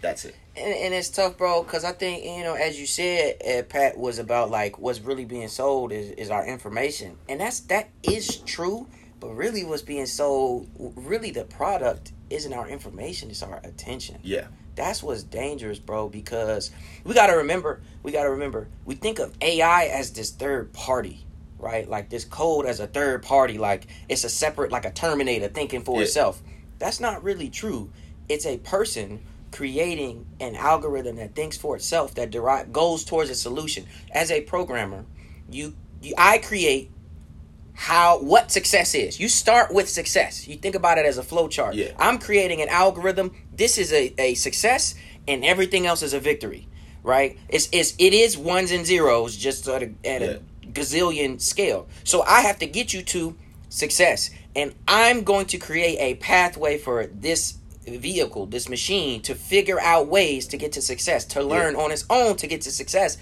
That's it. and, and it's tough, bro, because I think you know, as you said, uh, Pat was about like what's really being sold is is our information, and that's that is true. But really, what's being sold, really, the product isn't our information; it's our attention. Yeah. That's what's dangerous, bro. Because we gotta remember, we gotta remember, we think of AI as this third party, right? Like this code as a third party, like it's a separate, like a Terminator thinking for Yeah. itself. That's not really true. It's a person creating an algorithm that thinks for itself that derive goes towards a solution. As a programmer, you, you I create how what success is. You start with success. You think about it as a flow chart. Yeah. I'm creating an algorithm. This is a, a success and everything else is a victory. Right? It's, it's it is ones and zeros just at a, at a gazillion scale. So I have to get you to success. And I'm going to create a pathway for this vehicle, this machine, to figure out ways to get to success, to learn on its own to get to success.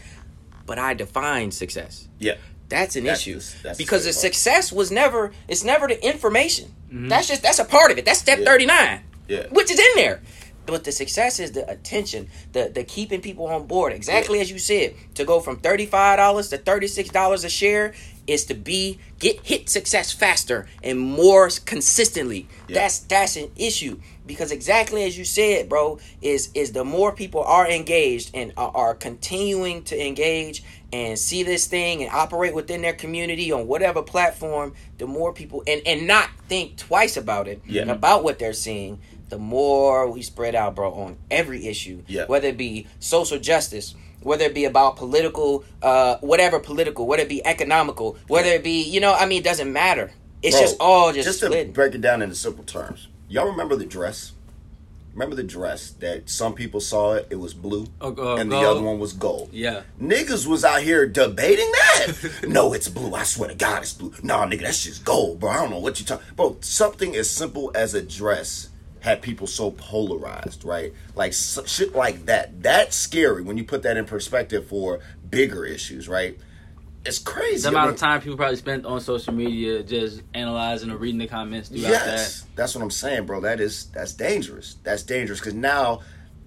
But I define success. Yeah. That's an That's issue that's because the part. success was never. It's never the information. Mm-hmm. That's just that's a part of it. That's step Yeah. thirty nine, Yeah. which is in there. But the success is the attention, the the keeping people on board. Exactly Yeah. as you said, to go from thirty five dollars to thirty six dollars a share is to be get hit success faster and more consistently. Yeah. That's that's an issue because exactly as you said, bro, is is the more people are engaged and are, are continuing to engage and see this thing and operate within their community on whatever platform, the more people and and not think twice about it Yeah. about what they're seeing. The more we spread out, bro, on every issue, Yeah. whether it be social justice, whether it be about political, uh, whatever political, whether it be economical, whether it be, you know, I mean, it doesn't matter. It's Bro, just all just, just to break it down into simple terms. Y'all remember the dress? Remember the dress that some people saw it, it was blue, Oh, uh, and the gold. other one was gold. Yeah. Niggas was out here debating that. no, it's blue. I swear to God, it's blue. Nah, nigga, that's just gold, bro. I don't know what you talking. Bro, something as simple as a dress had people so polarized, right? Like s shit like that. That's scary when you put that in perspective for bigger issues, right? It's crazy. The I amount mean- of time people probably spent on social media just analyzing or reading the comments throughout Yes, that's what I'm saying, bro. That is that's dangerous. That's dangerous because now,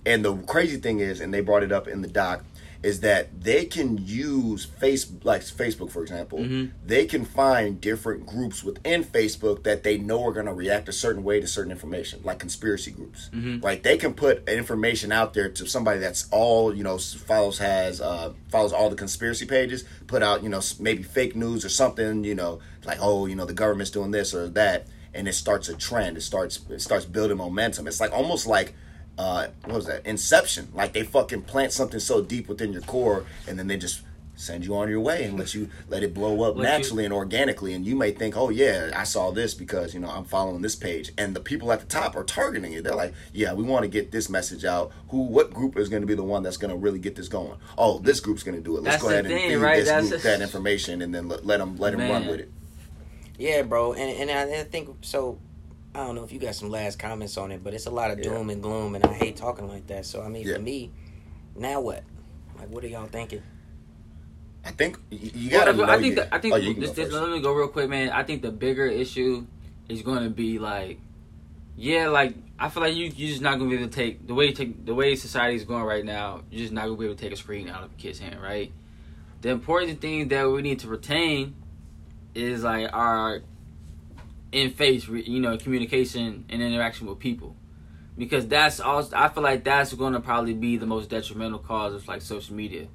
and the crazy thing is, and they brought it up in the doc, is that they can use face like Facebook for example. Mm-hmm. They can find different groups within Facebook that they know are going to react a certain way to certain information, like conspiracy groups. Mm-hmm. Right? They can put information out there to somebody that's all you know follows has uh, follows all the conspiracy pages. Put out you know maybe fake news or something. You know like oh you know the government's doing this or that and it starts a trend. It starts it starts building momentum. It's like almost like uh what was that? Inception. Like they fucking plant something so deep within your core and then they just send you on your way and let you let it blow up Let you- naturally and organically and you may think, "Oh yeah, I saw this because, you know, I'm following this page." And the people at the top are targeting it. They're like, "Yeah, we want to get this message out. Who what group is going to be the one that's going to really get this going? Oh, this group's going to do it. Let's That's go ahead and thing, feed right? this That's group the- that information and then let, let them let them run with it." Yeah, bro, and and I, I think so. I don't know if you got some last comments on it, but it's a lot of Yeah. doom and gloom, and I hate talking like that. So I mean, Yeah. for me, now what? Like, what are y'all thinking? I think you, you got to Well, know I think the, I think oh, you can this, go this, first. let me go real quick, man. I think the bigger issue is going to be like, yeah, like I feel like you you just not gonna be able to take the way you take the way society is going right now. You're just not gonna be able to take a screen out of a kid's hand, right? The important thing that we need to retain is like our in face, you know, communication and interaction with people, because that's also I feel like that's going to probably be the most detrimental cause of like social media,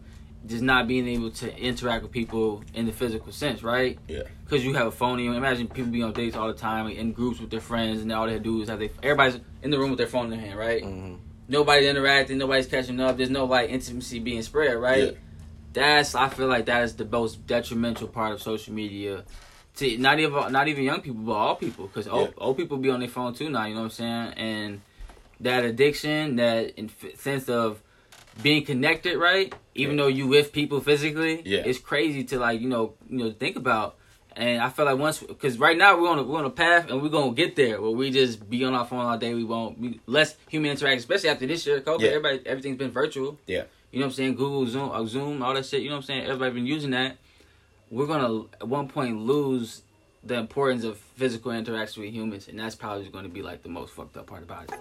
just not being able to interact with people in the physical sense, right? Yeah. Because you have a phone. You imagine people being on dates all the time, in groups with their friends, and all they do is have they everybody's in the room with their phone in their hand, right? Mm-hmm. Nobody's interacting, nobody's catching up. There's no like intimacy being spread, right? Yeah. That's I feel like that is the most detrimental part of social media. To not even not even young people, but all people, because old, Yeah. old people be on their phone too now. You know what I'm saying? And that addiction, that inf- sense of being connected, right? Even Yeah. though you with people physically, Yeah. it's crazy to like you know you know think about. And I feel like once, because right now we're on a, we're on a path, and we're gonna get there where we just be on our phone all day. We won't be less human interaction, especially after this year, COVID. Yeah. Everybody, everything's been virtual. Yeah. You know what I'm saying? Google, Zoom, uh, Zoom, all that shit. You know what I'm saying? Everybody been using that. We're gonna at one point lose the importance of physical interaction with humans, and that's probably going to be like the most fucked up part about it.